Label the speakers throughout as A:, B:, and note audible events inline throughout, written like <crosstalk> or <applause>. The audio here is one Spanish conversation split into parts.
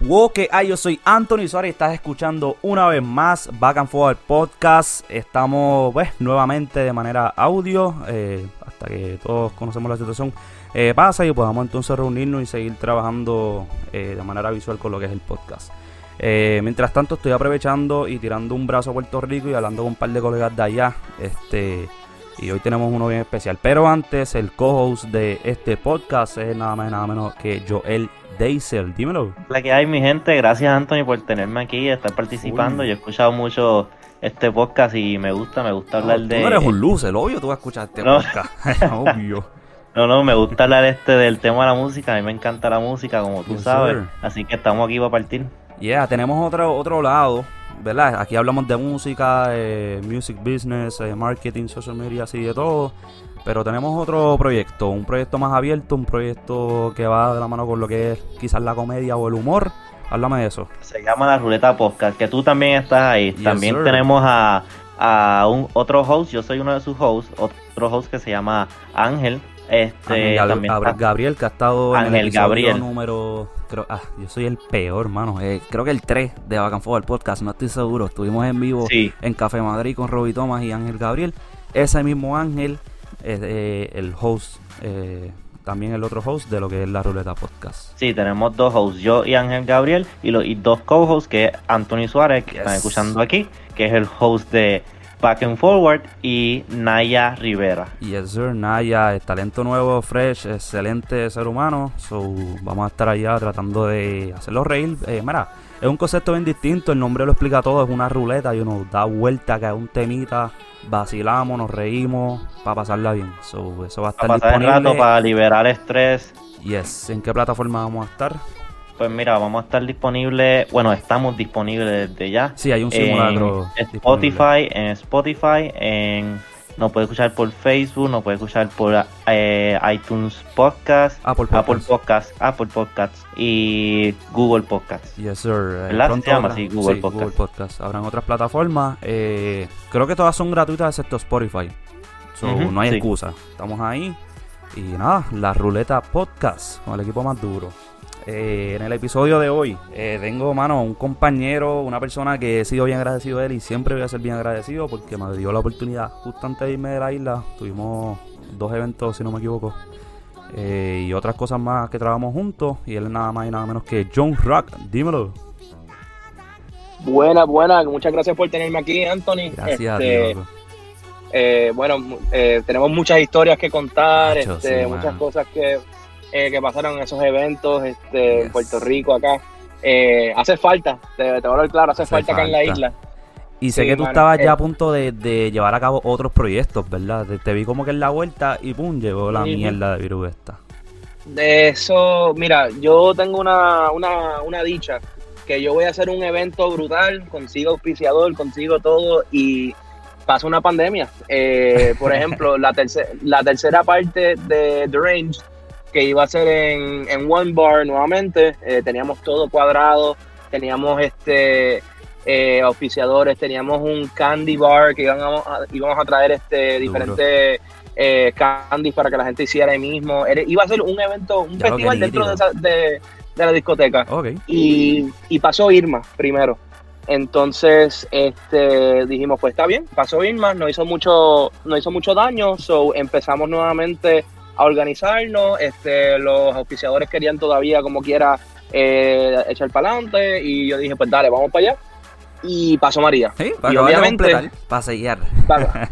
A: Wow, que hay, yo soy Anthony Suárez y estás escuchando una vez más Back and Forward Podcast. Estamos pues nuevamente de manera audio, eh, hasta que todos conocemos la situación eh, pasa y podamos entonces reunirnos y seguir trabajando eh, de manera visual con lo que es el podcast. mientras tanto estoy aprovechando y tirando un brazo a Puerto Rico y hablando con un par de colegas de allá. Este, y hoy tenemos uno bien especial. Pero antes, el co-host de este podcast es nada más y nada menos que Joel Deisel, dímelo.
B: La que hay, mi gente, gracias Anthony por tenerme aquí y estar participando. Yo he escuchado mucho este podcast y me gusta, me gusta hablar de.
A: Tú no eres un loser, obvio tú vas a escuchar este podcast. <laughs> obvio.
B: No, no, me gusta hablar este del tema de la música. A mí me encanta la música, como tú sabes. Así que estamos aquí para partir.
A: Yeah, tenemos otro, otro lado, ¿verdad? Aquí hablamos de música, eh, music business, eh, marketing, social media, así de todo. Pero tenemos otro proyecto, un proyecto más abierto, un proyecto que va de la mano con lo que es quizás la comedia o el humor. Háblame de eso.
B: Se llama La Ruleta Podcast, que tú también estás ahí. también tenemos a, a, un otro host, yo soy uno de sus hosts, otro host que se llama Ángel. Este,
A: Gabriel, que ha estado en el Gabriel. número. Creo, ah, yo soy el peor, hermano. Eh, creo que el 3 de Back el podcast, no estoy seguro. Estuvimos en vivo en Café Madrid con Roby Thomas y Ángel Gabriel. Ese mismo Ángel es eh, el host, eh, también el otro host de lo que es la Ruleta Podcast.
B: Sí, tenemos dos hosts, yo y Ángel Gabriel, y, los, y dos co-hosts, que es Anthony Suárez, que están escuchando aquí, que es el host de Back and Forward, y Naya Rivera.
A: Yes, sir, Naya, es talento nuevo, fresh, excelente ser humano. So, vamos a estar allá tratando de hacerlo reír. Eh, mira, es un concepto bien distinto, el nombre lo explica todo, es una ruleta y uno da vuelta, que es un temita vacilamos, nos reímos, para pasarla bien. So, eso va a estar
B: para pasar el rato, para liberar estrés.
A: Yes, ¿en qué plataforma vamos a estar?
B: Pues mira, vamos a estar disponibles, bueno, estamos disponibles desde ya.
A: Sí, hay un simulacro.
B: En Spotify, en Spotify, en nos puede escuchar por Facebook, nos puede escuchar por eh, iTunes Podcast, Apple Podcast. Apple Podcast, y Google Podcast.
A: Yes, sir.
B: Eh, ¿Verdad? Se llama así, Google, Podcast.
A: Google Podcast. Habrán otras plataformas. Eh, creo que todas son gratuitas excepto Spotify. no hay excusa. Estamos ahí. Y nada, la ruleta podcast con el equipo más duro. Eh, en el episodio de hoy eh, tengo, mano, un compañero, una persona que he sido bien agradecido de él y siempre voy a ser bien agradecido porque me dio la oportunidad justo antes de irme de la isla. Tuvimos dos eventos, si no me equivoco, eh, y otras cosas más que trabajamos juntos. Y él es nada más y nada menos que John Rock. Dímelo.
C: Buena, buena. Muchas gracias por tenerme aquí, Anthony.
A: Gracias, este,
C: bueno, tenemos muchas historias que contar, este, muchas cosas que eh, que pasaron en esos eventos este, en Puerto Rico, acá. Eh, hace falta, te, te voy a dar claro, hace, falta, acá en la isla.
A: Y sé que tú estabas ya a eh, punto de, llevar a cabo otros proyectos, ¿verdad? Te, vi como que en la vuelta y pum, llegó la mierda de virus esta.
C: De eso, mira, yo tengo una, una, una dicha, que yo voy a hacer un evento brutal, consigo auspiciador, consigo todo y pasa una pandemia. por <laughs> ejemplo, la, la tercera parte de The Range que iba a ser en, en One Bar nuevamente. Eh, teníamos todo cuadrado, teníamos este eh, auspiciadores, teníamos un candy bar que íbamos a, íbamos a traer este diferentes eh, candies para que la gente hiciera ahí mismo. iba a ser un evento, un festival dentro de, la discoteca. Y, y pasó Irma primero. Entonces, este, dijimos, pues está bien, pasó Irma, no hizo mucho, no hizo mucho daño, so empezamos nuevamente a organizarnos. Este, los auspiciadores querían todavía, como quiera, eh, echar para adelante. Y yo dije, pues dale, vamos para allá. Y pasó María.
A: Sí, para y obviamente. Para sellar. <laughs>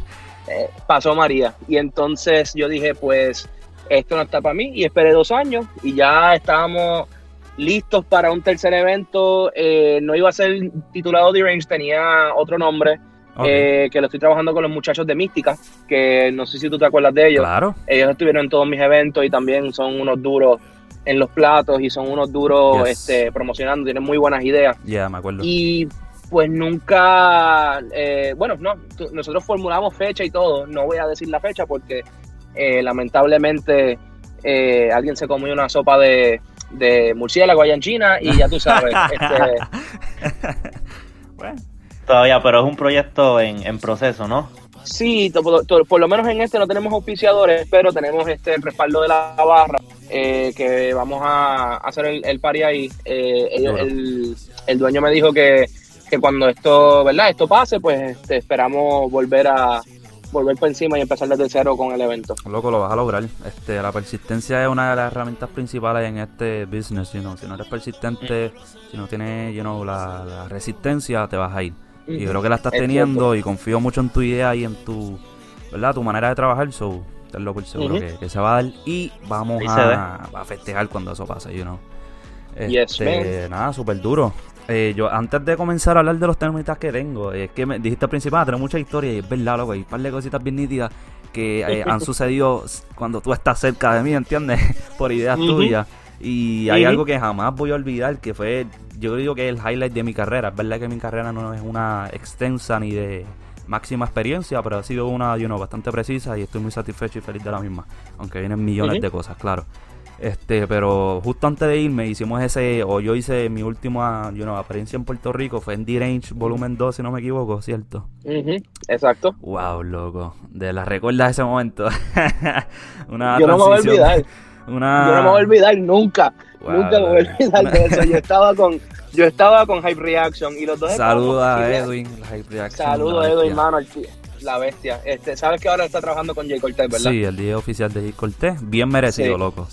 C: Eh, pasó María. Y entonces yo dije, pues esto no está para mí. Y esperé dos años y ya estábamos listos para un tercer evento. Eh, no iba a ser titulado The Range, tenía otro nombre. Eh, que lo estoy trabajando con los muchachos de Mística, que no sé si tú te acuerdas de ellos.
A: Claro.
C: Ellos estuvieron en todos mis eventos y también son unos duros en los platos y son unos duros este, promocionando, tienen muy buenas ideas.
A: Ya, me acuerdo.
C: Y pues nunca, eh, bueno, no, nosotros formulamos fecha y todo, no voy a decir la fecha porque eh, lamentablemente alguien se comió una sopa de, de murciélago allá en China y ya tú sabes. <laughs> este,
B: bueno Todavía, pero es un proyecto en, proceso, ¿no?
C: Sí, por, lo menos en este no tenemos auspiciadores, pero tenemos este el respaldo de la barra. eh, que vamos a hacer el, el party ahí. Eh, el, el, dueño me dijo que, que cuando esto, ¿verdad? Esto pase, pues este, esperamos volver a volver por encima y empezar desde cero con el evento.
A: Loco, lo vas a lograr. Este, la persistencia es una de las herramientas principales en este business. You know? Si no eres persistente, si no tienes you know, la, resistencia, te vas a ir. Y creo que la estás teniendo y confío mucho en tu idea y en tu, ¿verdad? tu manera de trabajar. So, tenlo por seguro que, se va a dar y vamos a, a, festejar cuando eso pase, you know. Este, nada, súper duro. Eh, yo antes de comenzar a hablar de los temitas que tengo, es que me dijiste al principio, ah, tengo mucha historia y es verdad, loco, hay un par de cositas bien nítidas que eh, han <laughs> sucedido cuando tú estás cerca de mí, ¿entiendes? <laughs> Por ideas tuyas. Y hay algo que jamás voy a olvidar, que fue, yo digo que es el highlight de mi carrera. Es verdad que mi carrera no es una extensa ni de máxima experiencia, pero ha sido una, you know, bastante precisa y estoy muy satisfecho y feliz de la misma. Aunque vienen millones de cosas, claro. Este, pero justo antes de irme hicimos ese, o yo hice mi última you know, experiencia en Puerto Rico, fue en D-Range Volumen 2, si no me equivoco, ¿cierto?
C: exacto.
A: Wow, loco. De la recuerdas ese momento. <laughs>
C: una yo no me voy a olvidar. Una... Yo no me voy a olvidar nunca. nunca me voy a olvidar de eso. Yo estaba con, yo estaba con Hype Reaction y los dos
A: Saludos a Edwin, Hype
C: Reaction. Saludos a Edwin, mano, la bestia. Este, Sabes que ahora está trabajando con Jay Cortez, ¿verdad?
A: Sí, el día oficial de Jay Cortez. Bien merecido, loco.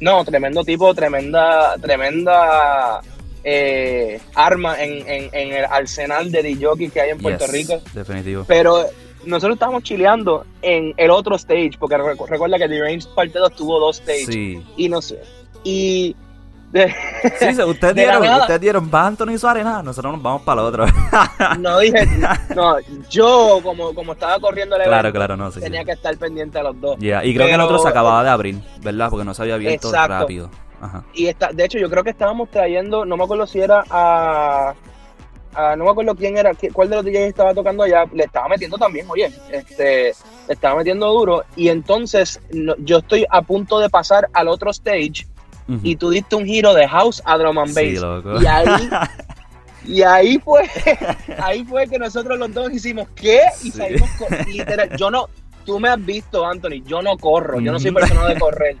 C: No, tremendo tipo, tremenda, tremenda eh, arma en, en, el arsenal de DJ que hay en Puerto Rico.
A: Definitivo.
C: Pero nosotros estábamos chileando en el otro stage, porque recuerda que The Range Parte 2 tuvo dos stages. Sí. Y no sé. Y
A: sí, <laughs> ustedes dieron, ustedes dieron, va Anthony Suárez, nada, nosotros nos vamos para el otro. <laughs>
C: no dije, no, yo como, como estaba corriendo el
A: claro, claro, no, sí,
C: tenía que estar pendiente a los dos.
A: Y creo que el otro se acababa de abrir, ¿verdad? Porque no se había abierto rápido.
C: Ajá. Y está, de hecho, yo creo que estábamos trayendo, no me acuerdo si era a, no me acuerdo quién era, cuál de los DJs estaba tocando allá, le estaba metiendo también, oye, este, le estaba metiendo duro. Y entonces yo estoy a punto de pasar al otro stage y tú diste un giro de house a drum and bass. y ahí <laughs> y ahí fue ahí fue que nosotros los dos hicimos qué y salimos literal yo no tú me has visto Anthony yo no corro yo no soy persona de correr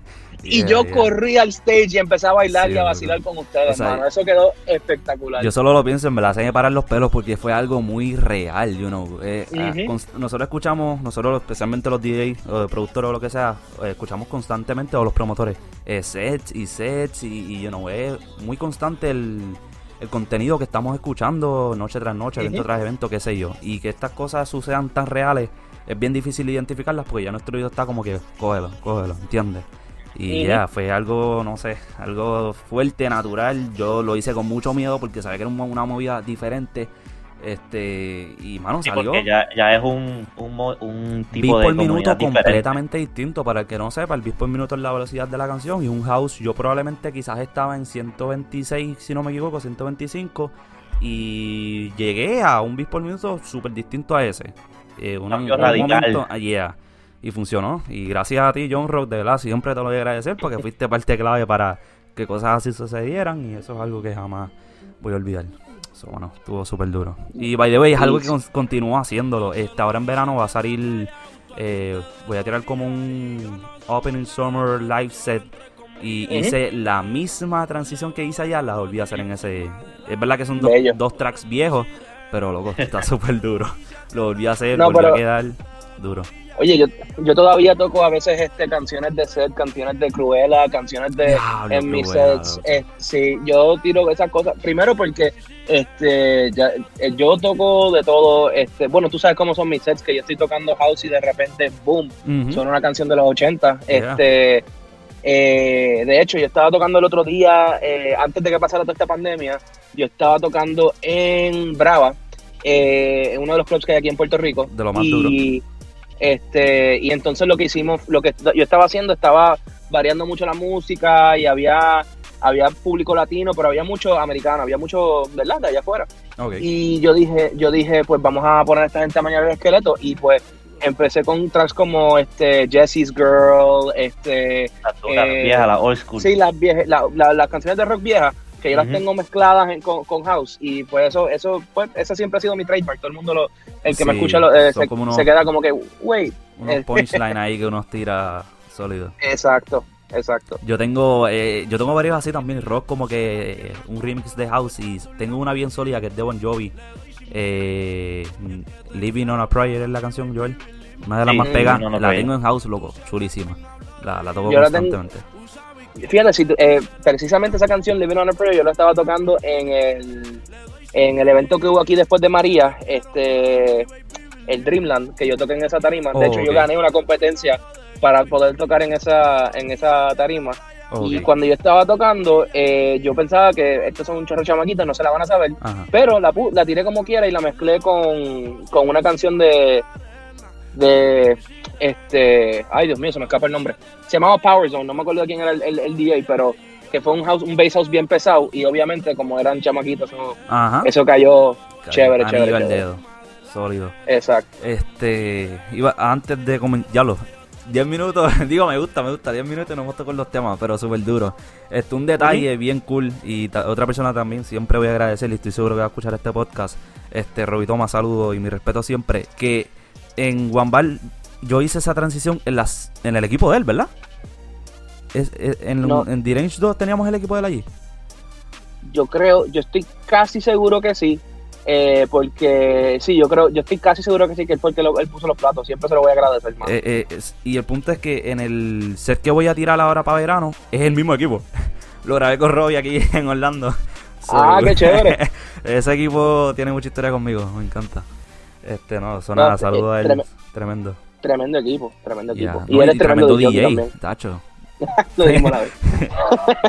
C: y yo corrí al stage y empecé a bailar y a vacilar con ustedes, hermano. Eso quedó espectacular.
A: Yo solo lo pienso, en verdad, se me parar los pelos porque fue algo muy real, you know. Eh, ah, nosotros escuchamos, nosotros especialmente los DJs o de productores o lo que sea, eh, escuchamos constantemente, o los promotores, eh, sets y sets y, y you know, es muy constante el, el contenido que estamos escuchando noche tras noche, evento tras evento, qué sé yo. Y que estas cosas sucedan tan reales, es bien difícil identificarlas porque ya nuestro oído está como que, cógelo, cógelo, ¿entiendes? Y ya, fue algo, no sé, algo fuerte, natural. Yo lo hice con mucho miedo porque sabía que era una movida diferente. Este, y mano, salió.
B: ya, ya es un, un, un
A: tipo por minuto completamente distinto. Para el que no sepa, el beat por minuto es la velocidad de la canción. Y un house, yo probablemente quizás estaba en 126, si no me equivoco, 125. Y llegué a un beat por minuto súper distinto a ese.
B: Eh, un, radical.
A: Ah, y funcionó. Y gracias a ti, John Rock, de verdad, siempre te lo voy a agradecer porque <laughs> fuiste parte clave para que cosas así sucedieran y eso es algo que jamás voy a olvidar. Eso, bueno, estuvo súper duro. Y by the way, es algo que continúa haciéndolo. Este, ahora en verano va a salir, eh, voy a tirar como un Opening Summer Live Set. Y hice la misma transición que hice allá, la volví a hacer en ese... Es verdad que son dos tracks viejos, pero loco, está <laughs> súper duro. Lo volví a hacer, volví a quedar duro.
C: Oye, yo, yo todavía toco a veces este canciones de set, canciones de Cruella, canciones de en mis sets. Eh, sí, yo tiro esas cosas. Primero porque este ya, eh, yo toco de todo. Este, bueno, tú sabes cómo son mis sets, que yo estoy tocando house y de repente, boom, son una canción de los 80. Este, eh, de hecho, yo estaba tocando el otro día, antes de que pasara toda esta pandemia, yo estaba tocando en Brava, en uno de los clubs que hay aquí en Puerto Rico.
A: De lo más duro
C: este, y entonces lo que hicimos, lo que yo estaba haciendo, estaba variando mucho la música y había, había público latino, pero había mucho americano, había mucho, ¿verdad? De allá afuera. Y yo dije, yo dije, pues vamos a poner a esta gente a mañana el esqueleto. Y pues empecé con tracks como este Jesse's Girl, este.
B: La, eh, vieja, la old school.
C: Sí, las viejas, las canciones de rock viejas que yo las tengo mezcladas con, house y pues eso eso pues ese siempre ha sido mi trademark todo el mundo lo el que me escucha eh, se, queda como que wait
A: unos punchline <laughs> ahí que uno tira sólido
C: exacto exacto.
A: Yo tengo, eh, yo tengo varios así también, rock como que eh, un remix de House y tengo una bien sólida que es de Bon Jovi. Eh, Living on a Prayer es la canción, Joel. Una de las más pegadas. la tengo en House, loco, chulísima. La, la toco constantemente.
C: Fíjate, si, eh, precisamente esa canción, Living on a Prayer, yo la estaba tocando en el, en el evento que hubo aquí después de María, este el Dreamland, que yo toqué en esa tarima. De hecho, yo gané una competencia para poder tocar en esa, en esa tarima. Y cuando yo estaba tocando, eh, yo pensaba que estos son un chorro chamaquitos, no se la van a saber. Pero la, la tiré como quiera y la mezclé con, con una canción de, de este ay Dios mío se me escapa el nombre se llamaba Power Zone no me acuerdo de quién era el, el, DJ pero que fue un house un bass house bien pesado y obviamente como eran chamaquitos eso, cayó, chévere chévere,
A: sólido
C: exacto
A: este iba antes de ya lo 10 minutos, <laughs> digo, me gusta, me gusta. 10 minutos y no hemos con los temas, pero súper duro. Este, un detalle bien cool y otra persona también, siempre voy a agradecer y estoy seguro que va a escuchar este podcast. Este, Robito, más saludo y mi respeto siempre. Que en Guambal yo hice esa transición en las en el equipo de él, ¿verdad? Es, en, no. en 2 teníamos el equipo de él allí.
C: Yo creo, yo estoy casi seguro que sí. Eh, porque sí, yo creo, yo estoy casi seguro que sí, que él fue el que él puso los platos. Siempre se lo voy a agradecer, más.
A: Eh, eh, y el punto es que en el set que voy a tirar ahora para verano es el mismo equipo. <laughs> lo grabé con Robbie aquí <laughs> en Orlando.
C: ah, qué chévere. <laughs>
A: ese equipo tiene mucha historia conmigo, me encanta. Este, no, son nada, saludos a él. tremendo.
C: Tremendo equipo, tremendo equipo.
A: y él es tremendo, DJ, tacho. <laughs> Lo dijimos la vez.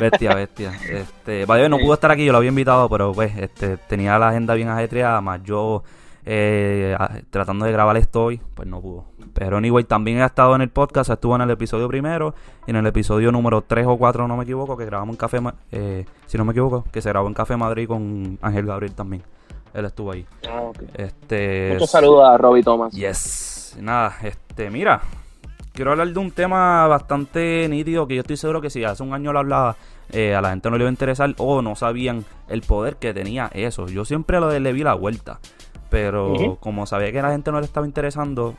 A: <laughs> bestia, bestia. Este, vaya, no pudo estar aquí, yo lo había invitado, pero pues este, tenía la agenda bien ajetreada, más yo eh, tratando de grabar esto hoy, pues no pudo. Pero anyway, también ha estado en el podcast, estuvo en el episodio primero y en el episodio número 3 o 4, no me equivoco, que grabamos en Café, eh, si no me equivoco, que se grabó en Café Madrid con Ángel Gabriel también. Él estuvo ahí.
C: Ah, ok.
A: Este,
C: Muchos saludos a Robbie Thomas.
A: Yes. Nada, este, mira, quiero hablar de un tema bastante nítido que yo estoy seguro que si hace un año lo hablaba, eh, a la gente no le iba a interesar o no sabían el poder que tenía eso. Yo siempre lo le vi la vuelta, pero como sabía que a la gente no le estaba interesando,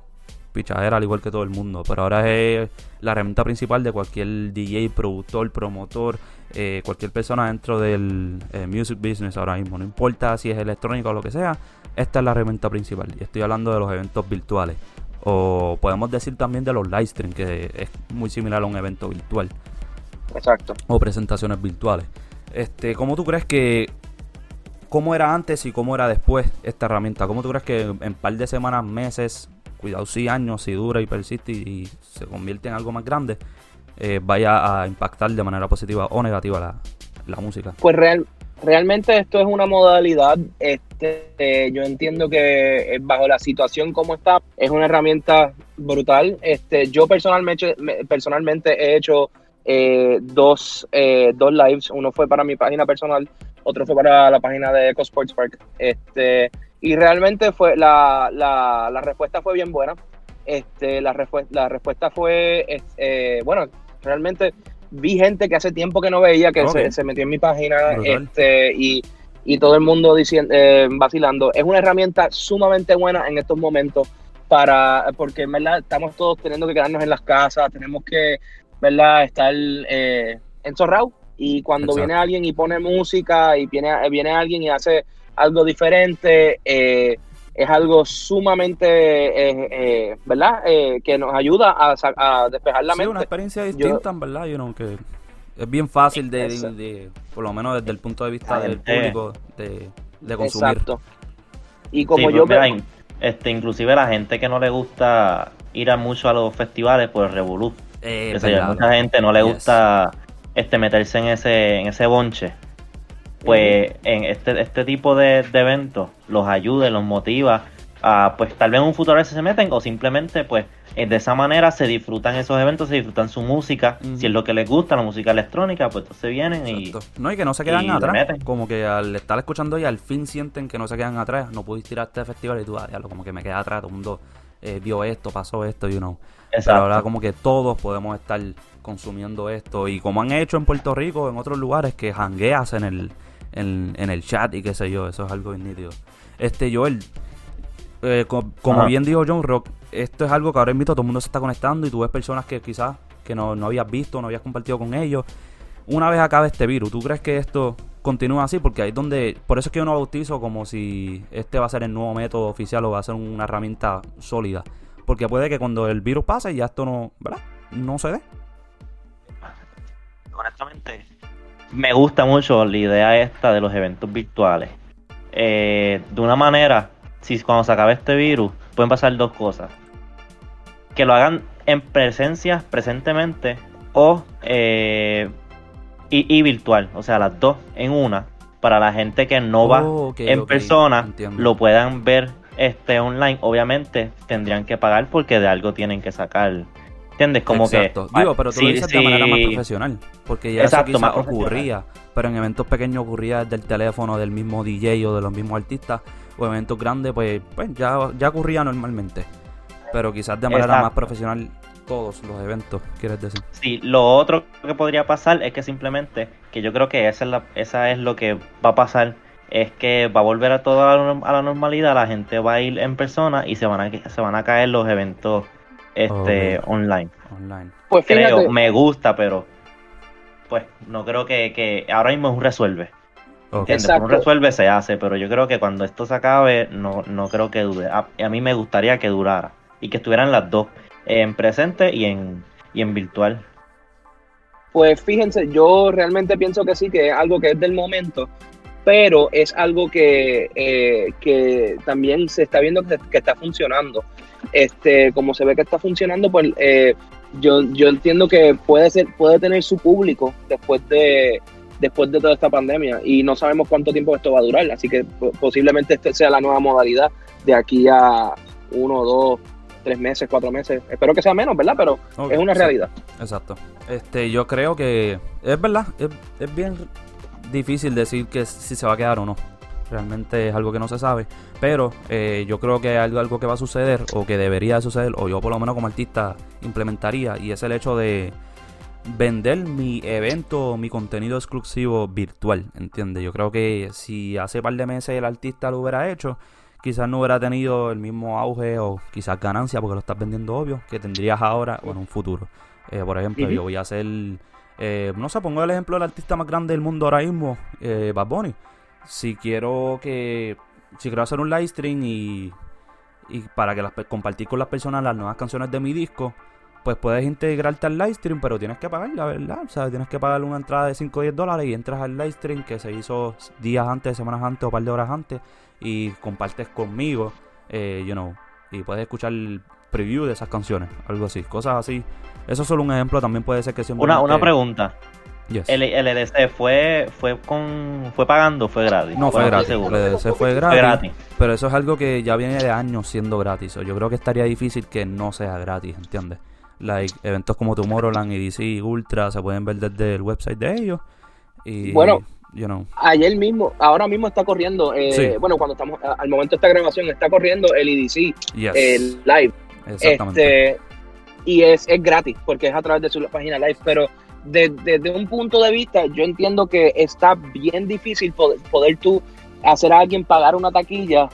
A: pichadera al igual que todo el mundo. Pero ahora es la herramienta principal de cualquier DJ, productor, promotor, eh, cualquier persona dentro del eh, music business ahora mismo. No importa si es electrónico o lo que sea, esta es la herramienta principal. Y estoy hablando de los eventos virtuales. O podemos decir también de los live stream, que es muy similar a un evento virtual.
C: Exacto.
A: O presentaciones virtuales. Este, ¿Cómo tú crees que... ¿Cómo era antes y cómo era después esta herramienta? ¿Cómo tú crees que en un par de semanas, meses, cuidado si años, si dura y persiste y, se convierte en algo más grande, eh, vaya a impactar de manera positiva o negativa la, la música?
C: Pues real, realmente esto es una modalidad, este, yo entiendo que eh, bajo la situación como está, es una herramienta brutal. Este, yo personalmente, personalmente he hecho eh, dos, eh, dos lives, uno fue para mi página personal, otro fue para la página de Eco Sports Park. Este, y realmente fue la, la, la respuesta fue bien buena. Este, la, la respuesta fue, bueno, realmente vi gente que hace tiempo que no veía, que se, metió en mi página este, y, todo el mundo diciendo, eh, vacilando. Es una herramienta sumamente buena en estos momentos para, porque en verdad estamos todos teniendo que quedarnos en las casas, tenemos que, ¿verdad?, estar eh, encerrados. Y cuando viene alguien y pone música y viene, viene alguien y hace algo diferente, eh, es algo sumamente, eh, eh, ¿verdad? Eh, que nos ayuda a, despejar la sí, mente.
A: una experiencia distinta, ¿verdad? You que es bien fácil de, por lo menos desde el punto de vista del público, de, de consumir. Exacto.
B: Y como yo... Pues, este, inclusive la gente que no le gusta ir a mucho a los festivales por el Revolut. Eh, mucha gente no le gusta este meterse en ese, en ese bonche pues en este, este tipo de, eventos los ayude, los motiva a pues tal vez en un futuro se meten o simplemente pues eh, de esa manera se disfrutan esos eventos, se disfrutan su música, si es lo que les gusta, la música electrónica, pues entonces vienen y...
A: No, y que no se quedan atrás, como que al estar escuchando y al fin sienten que no se quedan atrás, no pudiste ir a este festival y tú, ah, como que me quedé atrás, todo el mundo eh, vio esto, pasó esto, you know. Pero ahora como que todos podemos estar consumiendo esto. Y como han hecho en Puerto Rico, en otros lugares, que jangueas en el en, el chat y qué sé yo, eso es algo bien Este, Joel, eh, como bien dijo John Rock, esto es algo que ahora invito, todo el mundo se está conectando y tú ves personas que quizás que no, no habías visto, no habías compartido con ellos. Una vez acabe este virus, ¿tú crees que esto continúa así? Porque ahí es donde, por eso es que yo no bautizo como si este va a ser el nuevo método oficial o va a ser una herramienta sólida. Porque puede que cuando el virus pase ya esto no, ¿verdad? No se dé.
B: Honestamente, me gusta mucho la idea esta de los eventos virtuales. Eh, de una manera, si cuando se acabe este virus, pueden pasar dos cosas. Que lo hagan en presencia, presentemente, o eh, y, virtual, o sea, las dos en una, para la gente que no va oh, en persona, lo puedan ver este online. Obviamente tendrían que pagar porque de algo tienen que sacar. ¿Entiendes? Como
A: Exacto. que. Digo, pero tú lo dices de manera más profesional. Porque ya eso quizás ocurría. Pero en eventos pequeños ocurría desde el teléfono del mismo DJ o de los mismos artistas. O eventos grandes, pues, pues ya, ya ocurría normalmente. Pero quizás de manera más profesional todos los eventos, quieres decir.
B: Sí, lo otro que podría pasar es que simplemente, que yo creo que esa es, la, esa es lo que va a pasar, es que va a volver a toda a la normalidad, la gente va a ir en persona y se van a, se van a caer los eventos este online. online. Pues creo, me gusta, pero pues no creo que, que ahora mismo es un resuelve. Okay. Un resuelve se hace, pero yo creo que cuando esto se acabe, no, no creo que dure. A, a mí me gustaría que durara y que estuvieran las dos en presente y en, y en virtual.
C: Pues fíjense, yo realmente pienso que sí, que es algo que es del momento, pero es algo que, eh, que también se está viendo que, está funcionando. Este, como se ve que está funcionando, pues eh, yo, yo entiendo que puede ser, puede tener su público después de después de toda esta pandemia y no sabemos cuánto tiempo esto va a durar, así que posiblemente esta sea la nueva modalidad de aquí a uno, dos, tres meses, cuatro meses. Espero que sea menos, ¿verdad? Pero es una realidad.
A: Exacto. Este, yo creo que es verdad, es, bien difícil decir que si se va a quedar o no. Realmente es algo que no se sabe. Pero eh, yo creo que algo, algo que va a suceder o que debería suceder, o yo por lo menos como artista implementaría, y es el hecho de vender mi evento, mi contenido exclusivo virtual, ¿entiendes? Yo creo que si hace par de meses el artista lo hubiera hecho, quizás no hubiera tenido el mismo auge o quizás ganancia porque lo estás vendiendo obvio que tendrías ahora o en un futuro. Eh, por ejemplo, yo voy a hacer, eh, no sé, pongo el ejemplo del artista más grande del mundo ahora mismo, eh, Bad Bunny. Si quiero que, si quiero hacer un live stream y, y para que las, compartir con las personas las nuevas canciones de mi disco, pues puedes integrarte al live stream, pero tienes que pagar, la verdad. O sea, tienes que pagar una entrada de 5 o 10 dólares y entras al live stream que se hizo días antes, semanas antes o un par de horas antes y compartes conmigo, eh, you know, y puedes escuchar el preview de esas canciones, algo así, cosas así. Eso es solo un ejemplo, también puede ser que sea
B: Una, una pregunta. El, el EDC fue fue con fue pagando fue gratis.
A: No fue gratis. El EDC fue gratis, Pero eso es algo que ya viene de años siendo gratis. Yo creo que estaría difícil que no sea gratis, ¿entiendes? Like, eventos como Tomorrowland y DC Ultra se pueden ver desde el website de ellos. Y,
C: bueno, Ayer mismo, ahora mismo está corriendo, eh, bueno, cuando estamos, al momento de esta grabación, está corriendo el EDC, el live. Este, y es, es gratis, porque es a través de su página live, pero desde un punto de vista, yo entiendo que está bien difícil poder, tú hacer a alguien pagar una taquilla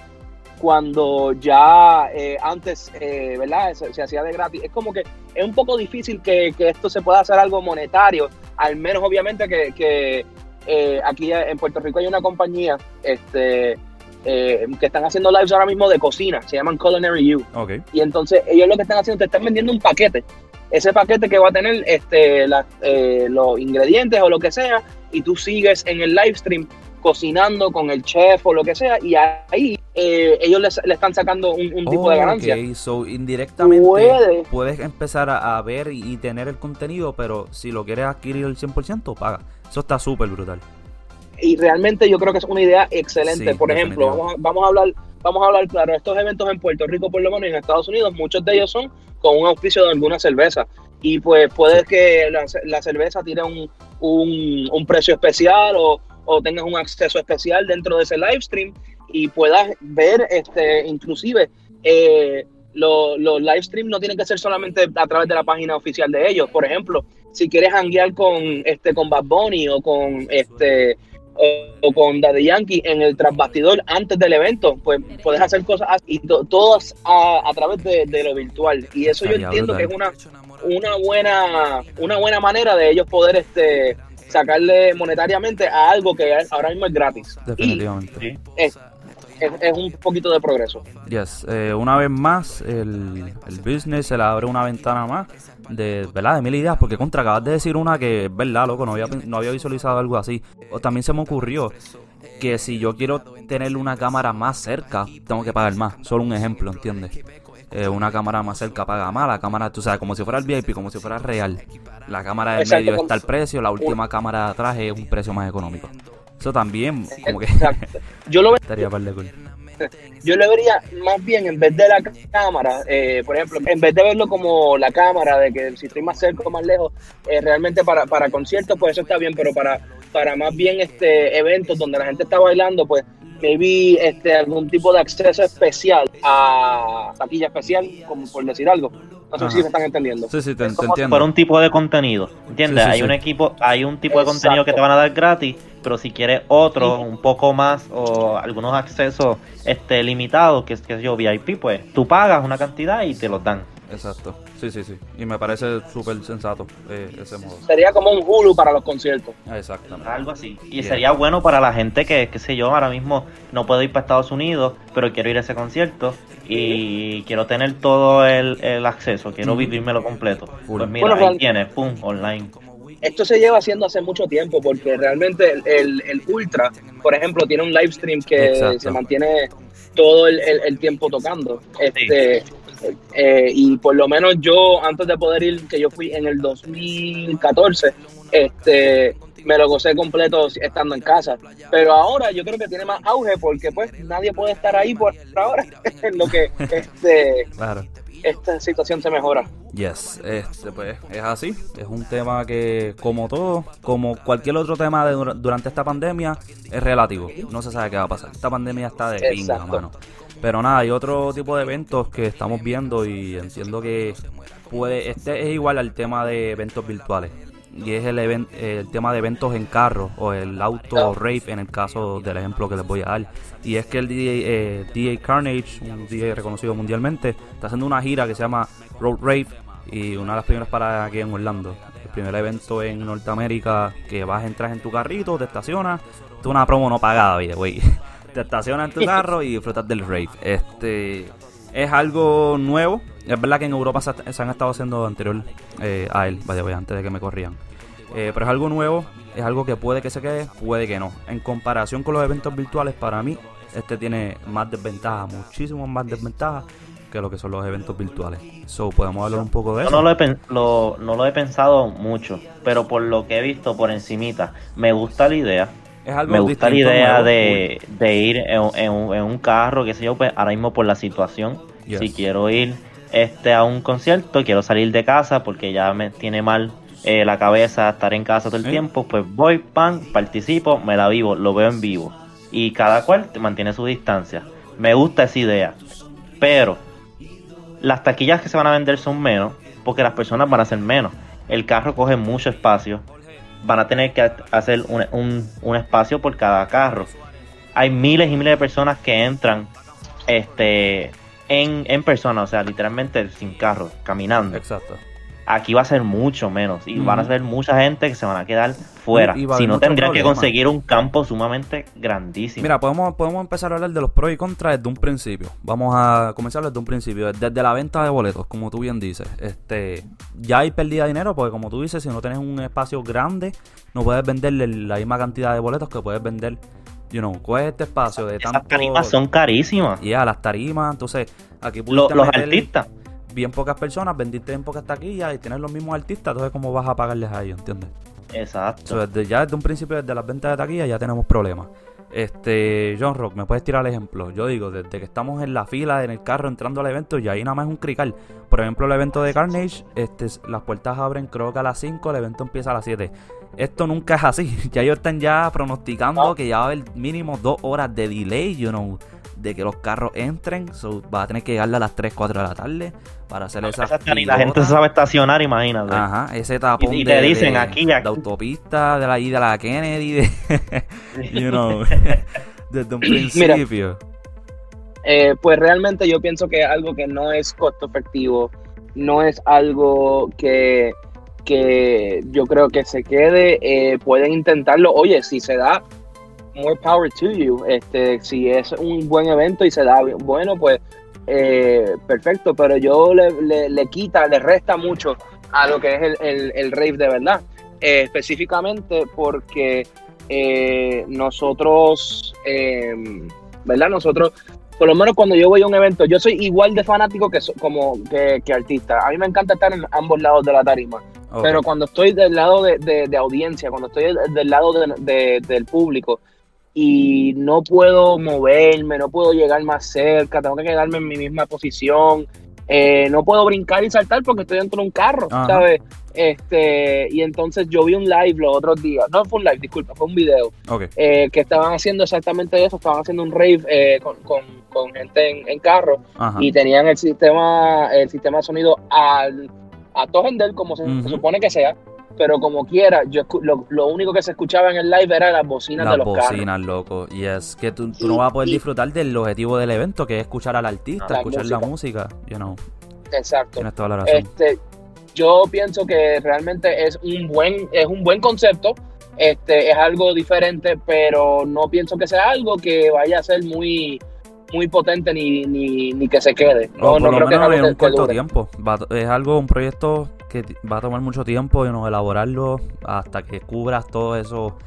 C: cuando ya eh, antes, eh, ¿verdad? Se, hacía de gratis. Es como que es un poco difícil que, esto se pueda hacer algo monetario, al menos obviamente que, eh, aquí en Puerto Rico hay una compañía este, eh, que están haciendo lives ahora mismo de cocina, se llaman Culinary You. Y entonces ellos lo que están haciendo, te están vendiendo un paquete. Ese paquete que va a tener este, eh, los ingredientes o lo que sea, y tú sigues en el live stream cocinando con el chef o lo que sea, y ahí ellos le, están sacando un, tipo de ganancia.
A: Ok, so indirectamente puedes empezar a, ver y, tener el contenido, pero si lo quieres adquirir el 100%, paga. Eso está súper brutal.
C: Y realmente yo creo que es una idea excelente. por ejemplo, vamos a, vamos a hablar vamos a hablar claro, estos eventos en Puerto Rico por lo menos y en Estados Unidos, muchos de ellos son con un auspicio de alguna cerveza. Y pues puede que la, cerveza tiene un, un, precio especial o, o, tengas un acceso especial dentro de ese live stream y puedas ver este inclusive eh, los, los live streams no tienen que ser solamente a través de la página oficial de ellos. Por ejemplo, si quieres hanguear con este con Bad Bunny o con este o, con Daddy Yankee en el transbastidor antes del evento, pues puedes hacer cosas y todas a, través de, lo virtual. Y eso yo entiendo que es una una buena, una buena manera de ellos poder este sacarle monetariamente a algo que ahora mismo es gratis.
A: Definitivamente.
C: es, un poquito de progreso.
A: Yes. Eh, una vez más, el, el, business se le abre una ventana más de, ¿verdad? de mil ideas, porque contra acabas de decir una que es verdad, loco, no había, no había visualizado algo así. O también se me ocurrió que si yo quiero tener una cámara más cerca, tengo que pagar más. Solo un ejemplo, ¿entiendes? Eh, una cámara más cerca paga más, la cámara, tú sabes, como si fuera el VIP, como si fuera real. La cámara del medio está el precio, la última cámara de atrás es un precio más económico. Eso también, como que
C: yo lo <laughs> estaría Yo lo vería más bien en vez de la cámara, eh, por ejemplo, en vez de verlo como la cámara, de que si estoy más cerca o más lejos, eh, realmente para, para conciertos, pues eso está bien, pero para, para más bien este eventos donde la gente está bailando, pues maybe este, algún tipo de acceso especial a taquilla especial, como por decir algo. No sé si me están entendiendo.
A: Sí, sí, te,
B: entiendo. Por un tipo de contenido, ¿entiendes? hay un equipo, hay un tipo de contenido que te van a dar gratis, pero si quieres otro, un poco más o algunos accesos este limitados, que es que yo VIP, pues tú pagas una cantidad y te los dan.
A: Exacto. Sí, sí, sí. Y me parece súper sensato eh, ese modo.
C: Sería como un Hulu para los conciertos.
A: Exactamente.
B: Algo así. Y sería bueno para la gente que, qué sé yo, ahora mismo no puedo ir para Estados Unidos, pero quiero ir a ese concierto y quiero tener todo el, acceso, quiero vivírmelo completo. Pues mira, ahí tienes, pum, online.
C: Esto se lleva haciendo hace mucho tiempo porque realmente el, el, Ultra, por ejemplo, tiene un live stream que se mantiene todo el, el, tiempo tocando. Este, eh, y por lo menos yo, antes de poder ir, que yo fui en el 2014, este, me lo gocé completo estando en casa. Pero ahora yo creo que tiene más auge porque pues nadie puede estar ahí por ahora, <laughs> en lo que este, esta situación se mejora.
A: Yes, este, pues es así. Es un tema que, como todo, como cualquier otro tema de, durante esta pandemia, es relativo. No se sabe qué va a pasar. Esta pandemia está de pinga, mano. Pero nada, hay otro tipo de eventos que estamos viendo y entiendo que puede este es igual al tema de eventos virtuales. Y es el, el tema de eventos en carro o el auto rave en el caso del ejemplo que les voy a dar. Y es que el DJ, eh, Carnage, un DJ reconocido mundialmente, está haciendo una gira que se llama Road Rave y una de las primeras paradas aquí en Orlando. El primer evento en Norteamérica que vas a entrar en tu carrito, te estacionas. Es una promo no pagada, güey. <laughs> te estacionas en tu carro y disfrutas del rave. Este es algo nuevo. Es verdad que en Europa se, han estado haciendo anterior eh, a él, vaya, vaya, antes de que me corrían. Eh, pero es algo nuevo, es algo que puede que se quede, puede que no. En comparación con los eventos virtuales, para mí, este tiene más desventajas, muchísimo más desventajas que lo que son los eventos virtuales. So, podemos hablar un poco de eso.
B: No lo, he, no lo he pensado mucho, pero por lo que he visto por encimita, me gusta la idea me gusta la idea de, ir en, un, carro, qué sé yo, pues ahora mismo por la situación. Si quiero ir este a un concierto, quiero salir de casa porque ya me tiene mal eh, la cabeza estar en casa todo el tiempo, pues voy, pan, participo, me la vivo, lo veo en vivo. Y cada cual mantiene su distancia. Me gusta esa idea. Pero las taquillas que se van a vender son menos porque las personas van a ser menos. El carro coge mucho espacio van a tener que hacer un, espacio por cada carro. Hay miles y miles de personas que entran este en, en persona, o sea, literalmente sin carro, caminando.
A: Exacto
B: aquí va a ser mucho menos y van a ser mucha gente que se van a quedar fuera. si no, tendrían que conseguir un campo sumamente grandísimo.
A: Mira, podemos, podemos empezar a hablar de los pros y contras desde un principio. Vamos a comenzar desde un principio, desde la venta de boletos, como tú bien dices. Este, ya hay pérdida de dinero porque como tú dices, si no tienes un espacio grande, no puedes venderle la misma cantidad de boletos que puedes vender you know, coges este espacio de
B: Esas tarimas son carísimas.
A: Ya, las tarimas, entonces, aquí
B: Los artistas
A: bien pocas personas, vendiste en pocas taquillas y tienes los mismos artistas, entonces cómo vas a pagarles a ellos, ¿entiendes?
B: Exacto.
A: desde, ya desde un principio, desde las ventas de taquilla, ya tenemos problemas. Este, John Rock, ¿me puedes tirar el ejemplo? Yo digo, desde que estamos en la fila, en el carro, entrando al evento, ya ahí nada más es un crical. Por ejemplo, el evento de Carnage, este, las puertas abren creo que a las 5, el evento empieza a las 7. Esto nunca es así. <laughs> Ya ellos están ya pronosticando que ya va a haber mínimo dos horas de delay, you know de que los carros entren. So, va a tener que llegarle a las 3, 4 de la tarde para hacer esa.
B: Y la gente se sabe estacionar, imagínate.
A: Ajá, ese tapón
B: y, te dicen aquí,
A: de, autopista, de la ida a la Kennedy, de, <laughs> you know, <laughs> desde un principio.
C: eh, pues realmente yo pienso que es algo que no es costo efectivo no es algo que, que yo creo que se quede. Eh, pueden intentarlo. Oye, si se da, more power to you. Este, si es un buen evento y se da bueno, pues eh, perfecto. Pero yo le, le, quita, le resta mucho a lo que es el, el, rave de verdad. Eh, específicamente porque nosotros, ¿verdad? Nosotros por lo menos cuando yo voy a un evento, yo soy igual de fanático que, como, que, artista. A mí me encanta estar en ambos lados de la tarima. Pero cuando estoy del lado de, audiencia, cuando estoy del lado del público y no puedo moverme, no puedo llegar más cerca, tengo que quedarme en mi misma posición, eh, no puedo brincar y saltar porque estoy dentro de un carro, ¿sabes? Este, y entonces yo vi un live los otros días, no fue un live, disculpa, fue un video, eh, que estaban haciendo exactamente eso, estaban haciendo un rave eh, con, gente en, carro y tenían el sistema, el sistema de sonido al, a todo como se, supone que sea, pero como quiera, yo lo, único que se escuchaba en el live era las bocinas de los carros. Las bocinas,
A: loco. Y es que tú, no vas a poder disfrutar del objetivo del evento, que es escuchar al artista, escuchar la música, you know.
C: Exacto. Tienes toda la razón. Este, yo pienso que realmente es un buen, es un buen concepto. Este, es algo diferente, pero no pienso que sea algo que vaya a ser muy, muy potente ni, ni, que se quede.
A: No, no creo que es un corto tiempo. es algo, un proyecto que va a tomar mucho tiempo y no elaborarlo hasta que cubras todo eso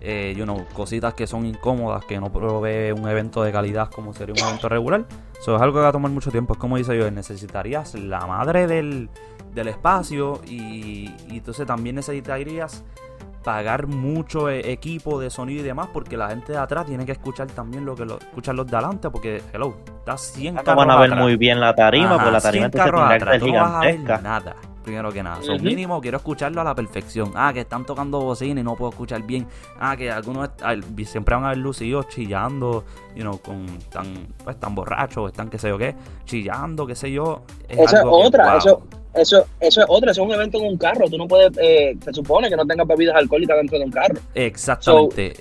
A: eh, you know, cositas que son incómodas, que no provee un evento de calidad como sería un evento regular. Eso es algo que va a tomar mucho tiempo. Es como dice yo, necesitarías la madre del, del espacio y, entonces también necesitarías pagar mucho e, equipo de sonido y demás porque la gente de atrás tiene que escuchar también lo que lo, escuchan los de adelante porque hello está 100 carros
B: van a ver muy bien la tarima porque la tarima
A: se atrás, no vas a ver nada primero que nada. Son mínimo, quiero escucharlo a la perfección. Ah, que están tocando bocina y no puedo escuchar bien. Ah, que algunos siempre van a ver lucidos chillando, you know, con tan, pues, tan borrachos, están qué sé yo qué, chillando, qué sé yo.
C: Es Esa es otra, eso, eso, eso es otra, eso es un evento en un carro. Tú no puedes, eh, se supone que no tengas bebidas alcohólicas dentro de un carro.
A: Exactamente.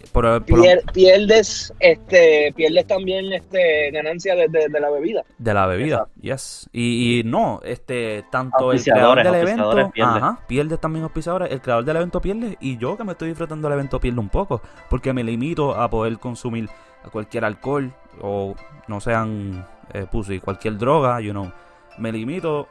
C: pierdes, este, pierdes también este ganancia de, la bebida.
A: De la bebida, yes. Y, no, este, tanto el creador del evento, ajá, pierdes también auspiciadores, el creador del evento pierde, y yo que me estoy disfrutando del evento pierdo un poco, porque me limito a poder consumir cualquier alcohol o no sean eh, pussy, cualquier droga, you know. Me limito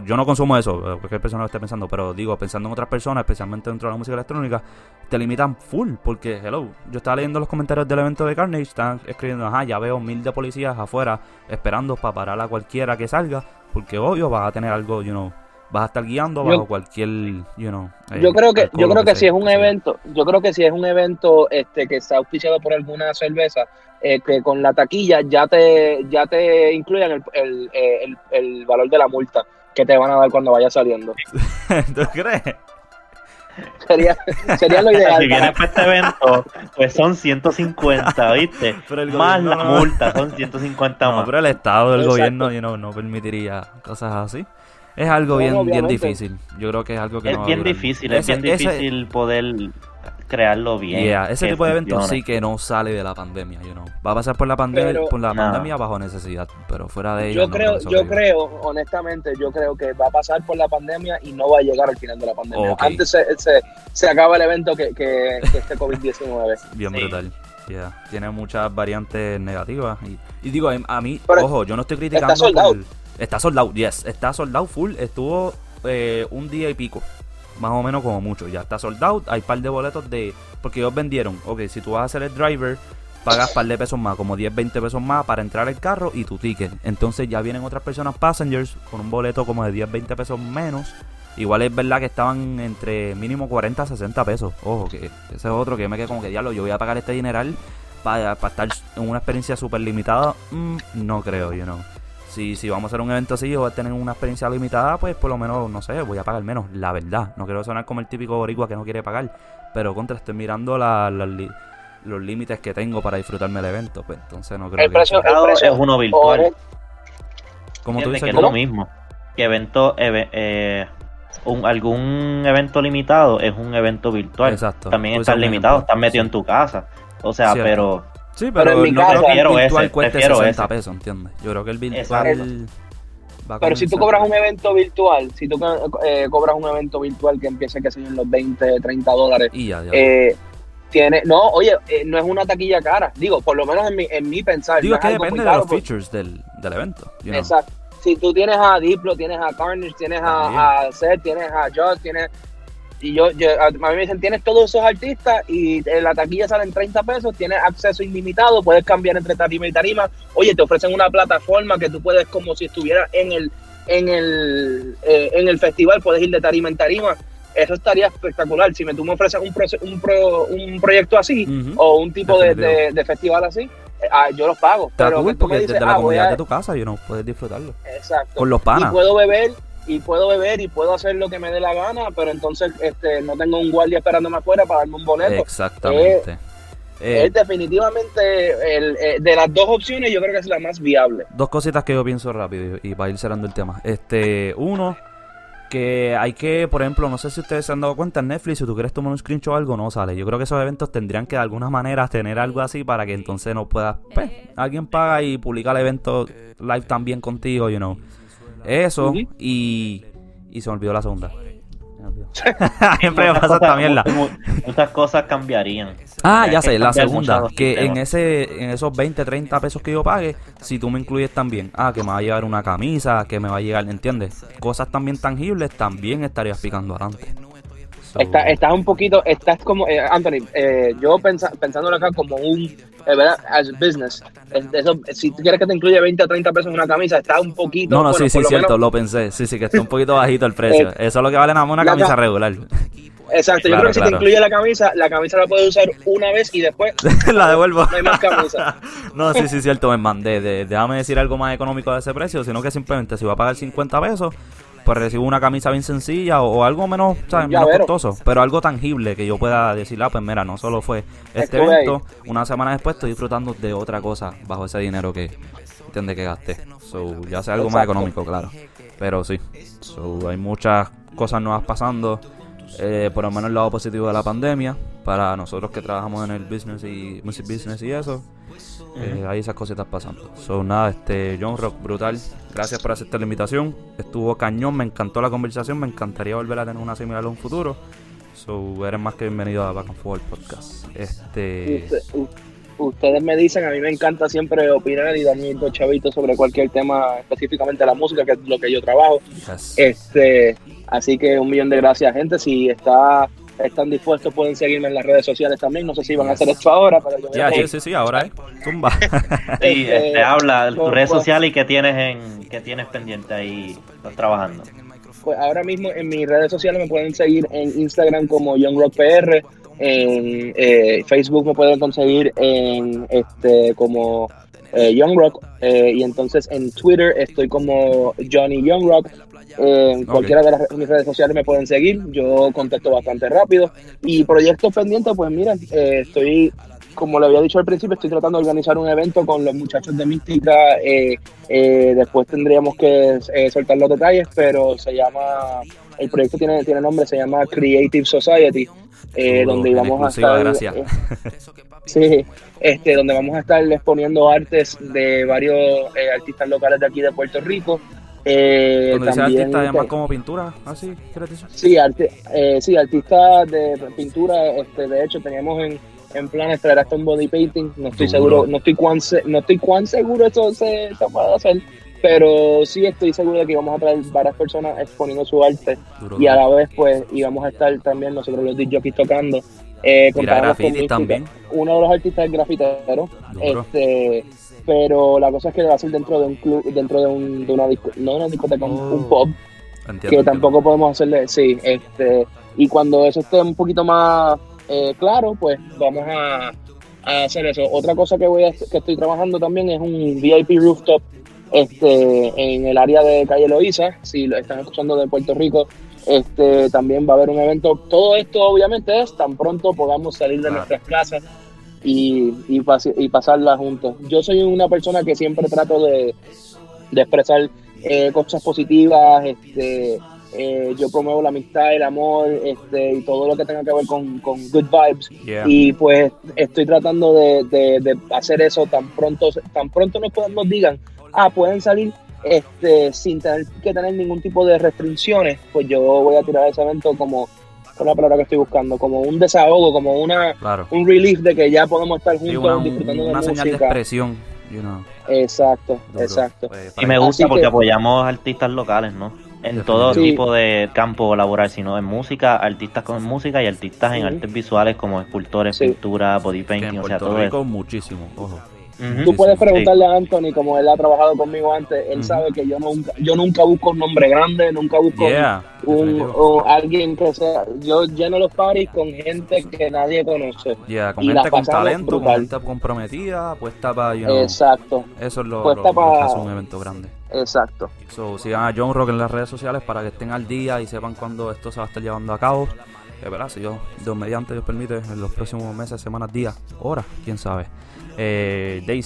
A: yo no consumo eso, eh, cualquier persona lo esté pensando, pero digo, pensando en otras personas, especialmente dentro de la música electrónica, te limitan full, porque, hello, yo estaba leyendo los comentarios del evento de Carnage, están escribiendo, ajá, ya veo mil de policías afuera esperando para parar a cualquiera que salga, porque obvio vas a tener algo, you know, vas a estar guiando bajo cualquier, you know.
C: yo eh, creo que, yo creo que si es un evento, yo creo que si es un evento este que está auspiciado por alguna cerveza, eh, que con la taquilla ya te, ya te incluyan el, el, el, el valor de la multa que te van a dar cuando vaya saliendo. <laughs>
A: ¿Tú crees?
C: Sería, sería lo ideal.
B: Si vienes para este evento, pues son 150, ¿viste? <laughs> más la multa, son 150 más.
A: Pero el Estado, el gobierno, no permitiría cosas así. Es algo bien, bien difícil. Yo creo que es algo que
B: es bien difícil, es bien difícil poder crearlo bien.
A: ese tipo de eventos sí que no sale de la pandemia, you know. Va a pasar por la pandemia, por la pandemia bajo necesidad, pero fuera de ello.
C: Yo creo, yo creo, honestamente, yo creo que va a pasar por la pandemia y no va a llegar al final de la pandemia. Antes se, se, acaba el evento que, que, este COVID-19. <laughs>
A: bien brutal. Tiene muchas variantes negativas. Y, digo, a mí, ojo, yo no estoy criticando.
C: Está soldado.
A: Está soldado, yes. Está soldado full. Estuvo eh, un día y pico más o menos como mucho. Ya está soldado, hay par de boletos de... Porque ellos vendieron, ok, si tú vas a ser el driver, pagas par de pesos más, como 10, 20 pesos más para entrar al carro y tu ticket. Entonces ya vienen otras personas passengers con un boleto como de 10, 20 pesos menos. Igual es verdad que estaban entre mínimo 40 60 pesos. Ojo, que ese es otro que me quedé como que diablo, yo voy a pagar este dineral para, para estar en una experiencia súper limitada. Mm, no creo, you know si, si vamos a hacer un evento así o voy a tener una experiencia limitada, pues por lo menos, no sé, voy a pagar menos, la verdad. No quiero sonar como el típico boricua que no quiere pagar, pero contra, estoy mirando los límites que tengo para disfrutarme del evento, pues entonces no creo
B: el precio, el precio es uno virtual.
A: Como tú dices,
B: que es lo mismo. Que evento, eh, un, algún evento limitado es un evento virtual. Exacto. También estás limitado, estás metido en tu casa. O sea, pero
A: Sí, pero, en mi no creo que el virtual cueste 60 pesos, ¿entiendes? Yo creo que el virtual
C: Pero si tú cobras un evento virtual, si tú eh, cobras un evento virtual que empiece, que sé en los 20, 30 dólares, eh, tiene, no, oye, eh, no es una taquilla cara. Digo, por lo menos en mi, en mi pensar.
A: Digo, que depende de los features del, del evento.
C: Exacto. Si tú tienes a Diplo, tienes a Carnage, tienes a, a Seth, tienes a Josh, tienes y yo, a mí me dicen, tienes todos esos artistas y la taquilla sale en 30 pesos, tienes acceso ilimitado, puedes cambiar entre tarima y tarima. Oye, te ofrecen una plataforma que tú puedes, como si estuvieras en el, en el, eh, en el festival, puedes ir de tarima en tarima. Eso estaría espectacular. Si me, tú me ofreces un, un, un proyecto así o un tipo de, festival así, eh, ah, yo los pago.
A: pero porque desde la ah, comunidad de tu casa, yo no puedes disfrutarlo.
C: Exacto.
A: Con los panas.
C: Y puedo beber y puedo beber y puedo hacer lo que me dé la gana, pero entonces este no tengo un guardia esperándome afuera para darme un boleto.
A: Exactamente.
C: Eh, es definitivamente el, eh, de las dos opciones yo creo que es la más viable.
A: Dos cositas que yo pienso rápido y para ir cerrando el tema. Este, uno, que hay que, por ejemplo, no sé si ustedes se han dado cuenta en Netflix, si tú quieres tomar un screenshot o algo, no sale. Yo creo que esos eventos tendrían que de alguna manera tener algo así para que entonces no puedas, pues, alguien paga y publica el evento live también contigo, you know. Eso y, y se me olvidó la segunda. <laughs>
B: Siempre me pasa esta mierda. Muchas cosas cambiarían.
A: Ah, ya sé, la segunda. Que en ese en esos 20, 30 pesos que yo pague, si tú me incluyes también, ah, que me va a llegar una camisa, que me va a llegar, ¿entiendes? Cosas también tangibles, también estarías picando adelante.
C: Estás un poquito, estás como, eh, Anthony, eh, yo pensa, pensándolo acá como un es verdad, as business. Eso, si tú quieres que te incluya 20 o 30 pesos en una camisa, está un poquito.
A: No, no, sí, sí, cierto, lo pensé. Sí, sí, que está un poquito bajito el precio. Eh, Eso es lo que vale nada más una camisa regular.
C: Exacto, yo creo que si te incluye la camisa, la camisa la puedes usar una vez y después <laughs>
A: la devuelvo.
C: No hay más camisa. <laughs>
A: no, sí, sí, cierto, me mandé. De, déjame decir algo más económico de ese precio, sino que simplemente si va a pagar 50 pesos, pues recibo una camisa bien sencilla o, algo menos, ¿sabes? menos costoso, pero algo tangible que yo pueda decir, ah, pues mira, no solo fue este evento, una semana después estoy disfrutando de otra cosa bajo ese dinero que, entiende que gasté. So, ya sea algo más económico, claro. Pero sí, so, hay muchas cosas nuevas pasando. Eh, por lo menos el lado positivo de la pandemia, para nosotros que trabajamos en el business y music business y eso, eh, hay esas cositas pasando. So, nada, este, John Rock, brutal. Gracias por aceptar la invitación. Estuvo cañón, me encantó la conversación. Me encantaría volver a tener una similar en un futuro. So, eres más que bienvenido a Back and Forward Podcast. Este.
C: ustedes me dicen, a mí me encanta siempre opinar y dar mi chavito sobre cualquier tema, específicamente la música, que es lo que yo trabajo. Este, así que un millón de gracias, gente. Si está están dispuestos, pueden seguirme en las redes sociales también. No sé si van a hacer esto ahora, pero yo.
A: Ya, sí, sí, sí, ahora, ¿eh? Tumba.
B: sí, este, habla de tus redes sociales y que tienes, en, que tienes pendiente ahí estás trabajando.
C: Pues ahora mismo en mis redes sociales me pueden seguir en Instagram como YoungRockPR, en eh, Facebook me pueden conseguir en este como eh, Youngrock eh, y entonces en Twitter estoy como Johnny Youngrock en cualquiera de las mis redes sociales me pueden seguir, yo contesto bastante rápido. Y proyectos pendientes, pues mira, eh, estoy, como le había dicho al principio, estoy tratando de organizar un evento con los muchachos de Mística. Eh, eh, después tendríamos que soltar los detalles, pero se llama, el proyecto tiene, tiene nombre, se llama Creative Society. donde vamos a estar <laughs> sí este donde vamos a estar exponiendo artes de varios artistas locales de aquí de Puerto Rico.
A: Eh, también, artista más como pintura, así,
C: Sí, arte, eh, sí, artista de pintura, este, de hecho teníamos en, en planes traer hasta un body painting, no estoy seguro, no estoy cuán, no estoy cuán seguro eso se, puede hacer, pero sí estoy seguro de que vamos a traer varias personas exponiendo su arte y a la vez pues íbamos a estar también nosotros los DJs tocando. Eh, con
A: también.
C: Uno de los artistas es grafitero. Este, pero la cosa es que va a ser dentro de un club, dentro de, un, de una disco, no una discoteca, un oh. pub, que tampoco podemos hacerle, sí, este, y cuando eso esté un poquito más eh, claro, pues vamos a, hacer eso. Otra cosa que voy a, que estoy trabajando también es un VIP rooftop este, en el área de Calle Loíza, si lo están escuchando de Puerto Rico, este, también va a haber un evento. Todo esto obviamente es tan pronto podamos salir de nuestras casas y, y, pasarla juntos. Yo soy una persona que siempre trato de, expresar eh, cosas positivas, este, eh, yo promuevo la amistad, el amor este, y todo lo que tenga que ver con, good vibes. Y pues estoy tratando de, hacer eso tan pronto, tan pronto nos, nos digan, ah, pueden salir este, sin tener que tener ningún tipo de restricciones, pues yo voy a tirar ese evento como, con la palabra que estoy buscando, como un desahogo, como una un relief de que ya podemos estar juntos disfrutando de una señal de
A: expresión.
C: Exacto, exacto.
B: Pues, y me gusta porque apoyamos artistas locales, ¿no? En todo tipo de campo laboral, sino en música, artistas con música y artistas en artes visuales como escultores, pintura, body painting, o sea, todo
A: Rico, muchísimo, ojo.
C: Tú puedes preguntarle a Anthony, como él ha trabajado conmigo antes, él sabe que yo nunca, yo nunca busco un nombre grande, nunca busco un, o alguien que sea. Yo lleno los paris con gente que nadie conoce.
A: Yeah, con gente con talento, con gente comprometida, puesta para.
C: Exacto.
A: Eso es lo, lo, que hace un evento grande.
C: Exacto.
A: So, sigan a John Rock en las redes sociales para que estén al día y sepan cuándo esto se va a estar llevando a cabo. Es verdad, si yo, Dios mediante, Dios permite, en los próximos meses, semanas, días, horas, quién sabe eh,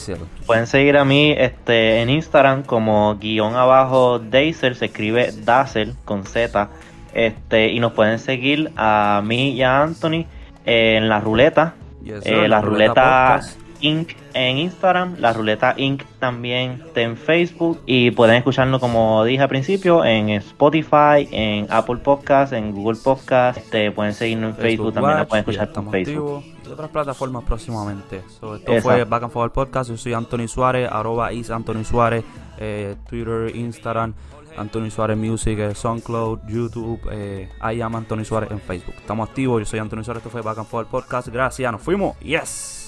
B: Pueden seguir a mí este, en Instagram como guion abajo Daisel, se escribe Dazzle con Z. Este, y nos pueden seguir a mí y a Anthony en la ruleta. Eh, la, ruleta, Inc. en Instagram, la ruleta Inc. también en Facebook y pueden escucharnos como dije al principio en Spotify, en Apple Podcast, en Google Podcast, este, pueden seguirnos en Facebook, también la pueden escuchar en Facebook
A: y otras plataformas próximamente. esto fue Back and Forward Podcast. Yo soy Anthony Suárez, arroba is Anthony Suárez, eh, Twitter, Instagram, Anthony Suárez Music, eh, SoundCloud, YouTube, eh, I am Anthony Suárez en Facebook. Estamos activos, yo soy Anthony Suárez, esto fue Back and Forward Podcast. Gracias, nos fuimos. Yes.